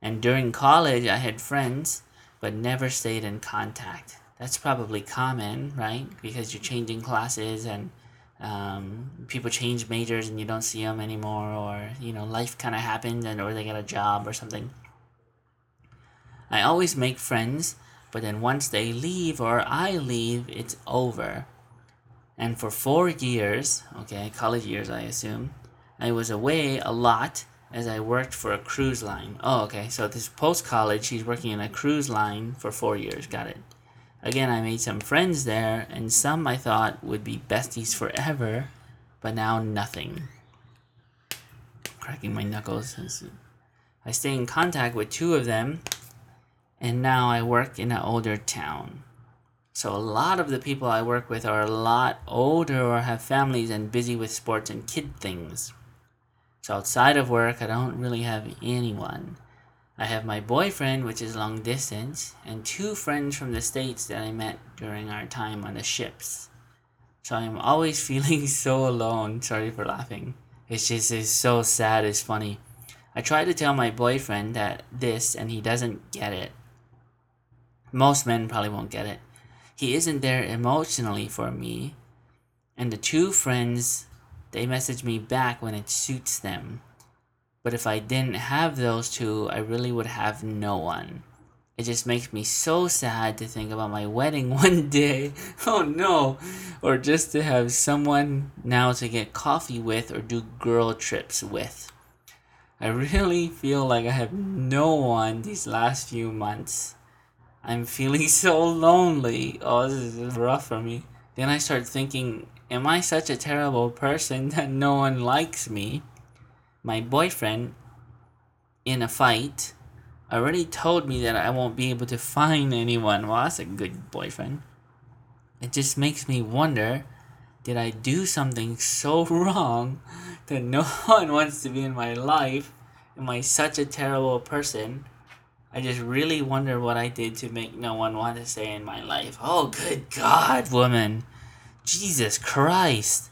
And during college, I had friends but never stayed in contact. That's probably common, right? Because you're changing classes and um, people change majors and you don't see them anymore, or you know, life kind of happens and or they get a job or something. I always make friends, but then once they leave or I leave, it's over. And for four years, okay, college years, I assume, I was away a lot as I worked for a cruise line. Oh, okay. So this post college, he's working in a cruise line for four years. Got it. Again, I made some friends there, and some I thought would be besties forever, but now nothing. Cracking my knuckles. I stay in contact with two of them, and now I work in an older town. So a lot of the people I work with are a lot older or have families and busy with sports and kid things. So outside of work, I don't really have anyone. I have my boyfriend, which is long distance, and two friends from the States that I met during our time on the ships. So I'm always feeling so alone. Sorry for laughing. It's just it's so sad, it's funny. I try to tell my boyfriend that this and he doesn't get it. Most men probably won't get it. He isn't there emotionally for me. And the two friends, they message me back when it suits them. But if I didn't have those two, I really would have no one. It just makes me so sad to think about my wedding one day. Oh no! Or just to have someone now to get coffee with or do girl trips with. I really feel like I have no one these last few months. I'm feeling so lonely. Oh, this is rough for me. Then I start thinking, am I such a terrible person that no one likes me? My boyfriend, in a fight, already told me that I won't be able to find anyone. Well, that's a good boyfriend. It just makes me wonder did I do something so wrong that no one wants to be in my life? Am I such a terrible person? I just really wonder what I did to make no one want to stay in my life. Oh, good God, woman. Jesus Christ.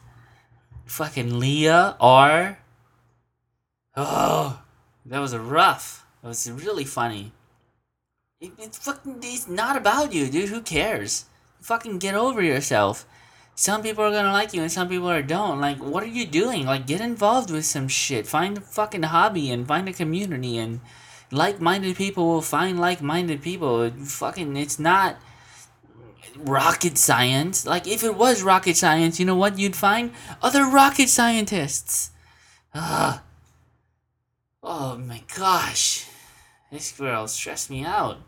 Fucking Leah R. Oh, that was rough. That was really funny. It, it's fucking, it's not about you, dude. Who cares? Fucking get over yourself. Some people are gonna like you and some people are don't. Like, what are you doing? Like, get involved with some shit. Find a fucking hobby and find a community and like-minded people will find like-minded people. Fucking, it's not rocket science. Like, if it was rocket science, you know what you'd find? Other rocket scientists. Ugh. Oh my gosh. This girl stressed me out.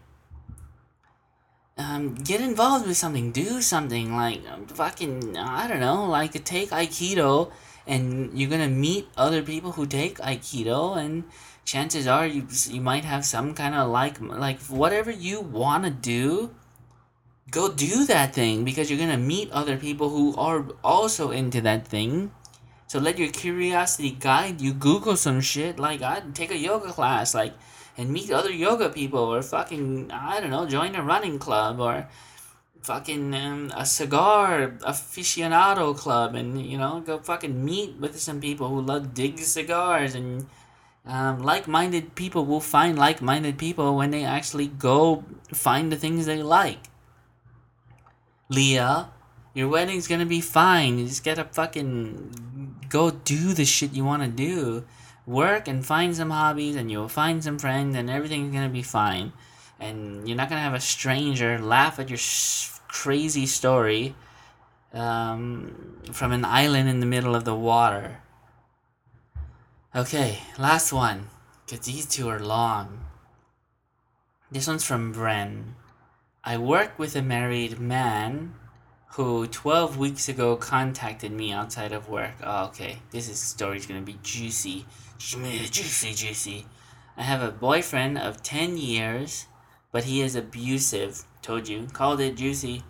Um, get involved with something. Do something. Like, um, fucking, I don't know, like take Aikido and you're gonna meet other people who take Aikido and chances are you, you might have some kind of like, like whatever you wanna do, go do that thing because you're gonna meet other people who are also into that thing so let your curiosity guide you. Google some shit. Like, I'd take a yoga class, like, and meet other yoga people, or fucking, I don't know, join a running club, or fucking um, a cigar aficionado club, and, you know, go fucking meet with some people who love dig cigars, and um, like minded people will find like minded people when they actually go find the things they like. Leah, your wedding's gonna be fine. You just gotta fucking go do the shit you wanna do. Work and find some hobbies, and you'll find some friends, and everything's gonna be fine. And you're not gonna have a stranger laugh at your s- crazy story um, from an island in the middle of the water. Okay, last one, because these two are long. This one's from Bren. I work with a married man who 12 weeks ago contacted me outside of work. Oh, okay. This is story's gonna be juicy. Juicy, juicy. I have a boyfriend of 10 years, but he is abusive. Told you. Called it juicy.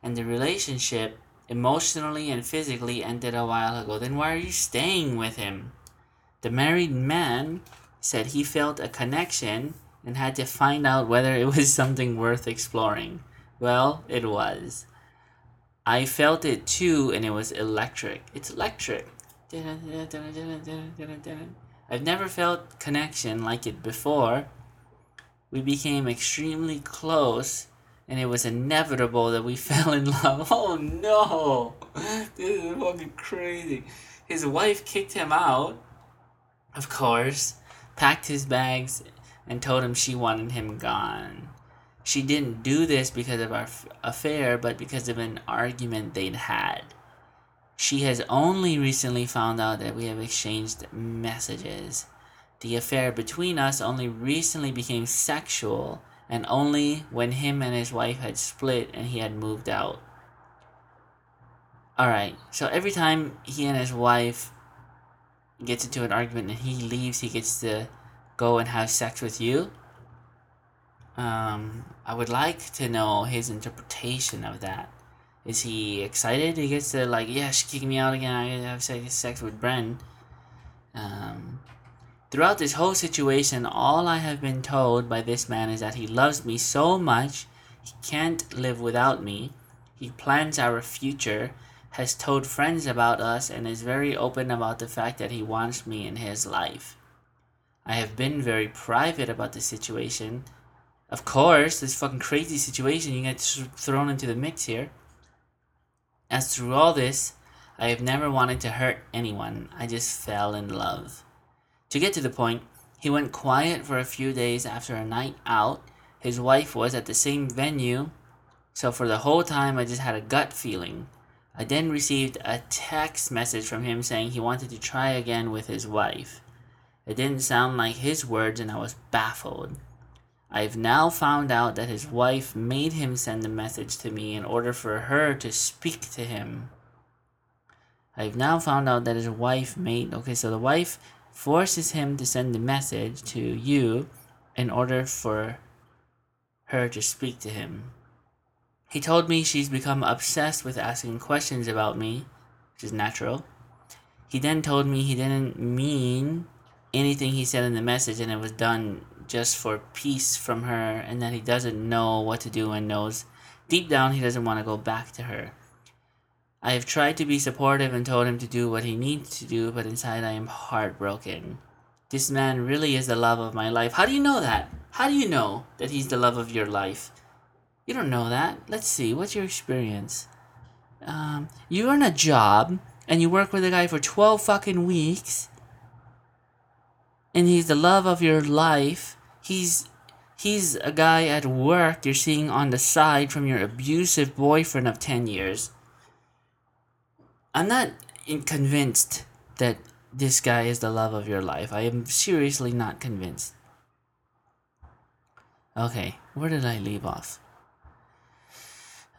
And the relationship, emotionally and physically, ended a while ago. Then why are you staying with him? The married man said he felt a connection and had to find out whether it was something worth exploring. Well, it was. I felt it too, and it was electric. It's electric. I've never felt connection like it before. We became extremely close, and it was inevitable that we fell in love. Oh no! This is fucking crazy. His wife kicked him out, of course, packed his bags, and told him she wanted him gone. She didn't do this because of our affair, but because of an argument they'd had. She has only recently found out that we have exchanged messages. The affair between us only recently became sexual and only when him and his wife had split and he had moved out. Alright, so every time he and his wife gets into an argument and he leaves, he gets to go and have sex with you. Um, I would like to know his interpretation of that. Is he excited? He gets to like, yeah, she kicked me out again. I have sex, with Bren. Um, throughout this whole situation, all I have been told by this man is that he loves me so much he can't live without me. He plans our future, has told friends about us, and is very open about the fact that he wants me in his life. I have been very private about the situation. Of course, this fucking crazy situation you get thrown into the mix here. As through all this, I have never wanted to hurt anyone. I just fell in love. To get to the point, he went quiet for a few days after a night out. His wife was at the same venue, so for the whole time I just had a gut feeling. I then received a text message from him saying he wanted to try again with his wife. It didn't sound like his words, and I was baffled. I've now found out that his wife made him send the message to me in order for her to speak to him. I've now found out that his wife made. Okay, so the wife forces him to send the message to you in order for her to speak to him. He told me she's become obsessed with asking questions about me, which is natural. He then told me he didn't mean anything he said in the message and it was done just for peace from her and that he doesn't know what to do and knows deep down he doesn't want to go back to her. I have tried to be supportive and told him to do what he needs to do, but inside I am heartbroken. This man really is the love of my life. How do you know that? How do you know that he's the love of your life? You don't know that. Let's see. What's your experience? Um, you're in a job and you work with a guy for 12 fucking weeks and he's the love of your life. He's he's a guy at work you're seeing on the side from your abusive boyfriend of 10 years. I'm not convinced that this guy is the love of your life. I am seriously not convinced. Okay, where did I leave off?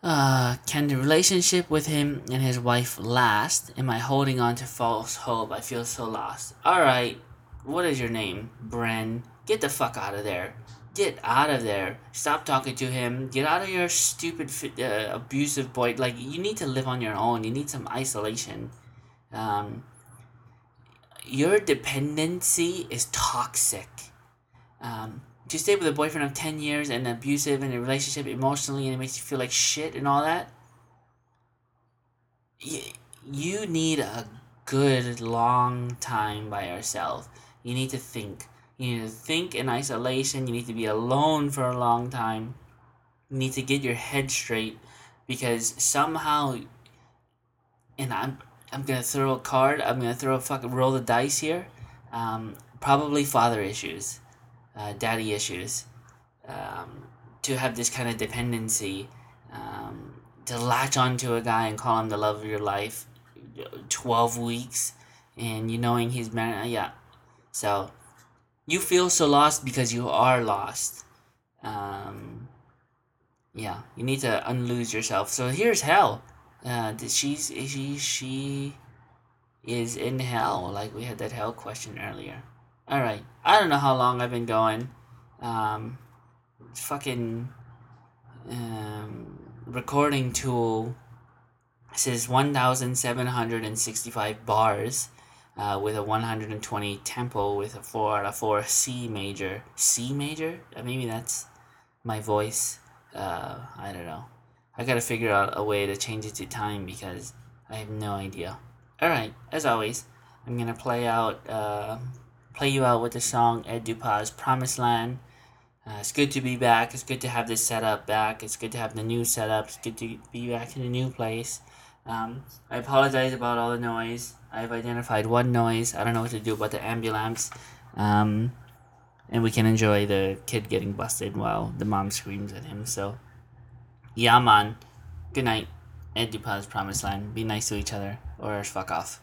Uh, can the relationship with him and his wife last? Am I holding on to false hope? I feel so lost. Alright, what is your name? Bren. Get the fuck out of there. Get out of there. Stop talking to him. Get out of your stupid, uh, abusive boy. Like, you need to live on your own. You need some isolation. Um, your dependency is toxic. Um, to stay with a boyfriend of 10 years and abusive in a relationship emotionally and it makes you feel like shit and all that, you, you need a good long time by yourself. You need to think. You need to think in isolation. You need to be alone for a long time. You need to get your head straight because somehow, and I'm I'm gonna throw a card. I'm gonna throw a fucking roll the dice here. Um, probably father issues, uh, daddy issues. Um, to have this kind of dependency, um, to latch onto a guy and call him the love of your life, twelve weeks, and you knowing he's married. Yeah, so you feel so lost because you are lost. Um, yeah, you need to unlose yourself. So here's hell. Uh, she's she she is in hell. Like we had that hell question earlier. All right, I don't know how long I've been going. Um, fucking um, recording tool says one thousand seven hundred and sixty five bars uh, with a 120 tempo with a 4 out of 4 C major. C major? Uh, maybe that's my voice. Uh, I don't know. I gotta figure out a way to change it to time because I have no idea. Alright, as always, I'm gonna play out, uh, play you out with the song Ed Dupas' Promised Land. Uh, it's good to be back. It's good to have this setup back. It's good to have the new setup. It's good to be back in a new place. Um, I apologize about all the noise. I've identified one noise. I don't know what to do about the ambulance. Um, and we can enjoy the kid getting busted while the mom screams at him. So, yeah, man. Good night. Ed Dupas Promised Land. Be nice to each other or fuck off.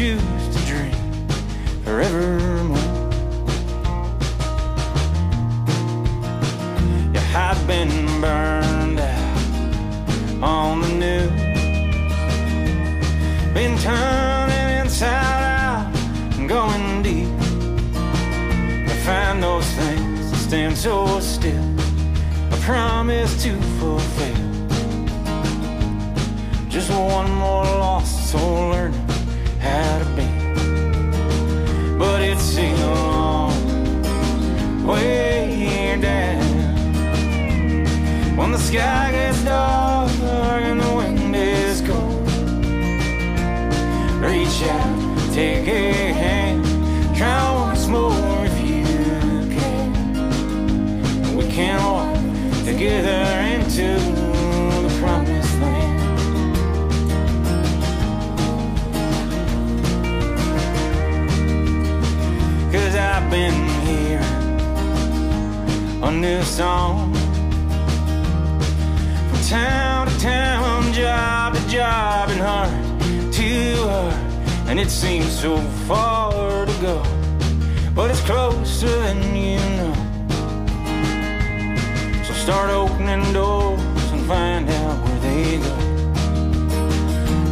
Dreams new song from town to town, job to job, and heart to heart. And it seems so far to go, but it's closer than you know. So start opening doors and find out where they go.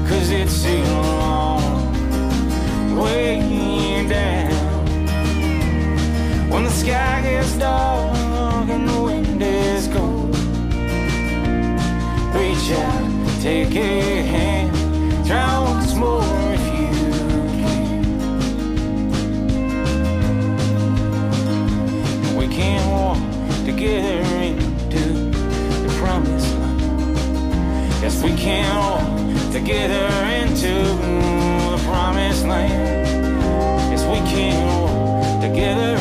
Cause it's a long way down. When the sky gets dark and the wind is cold, reach out, take a hand, try once more if you can. We can walk together into the promised land. Yes, we can walk together into the promised land. Yes, we can walk together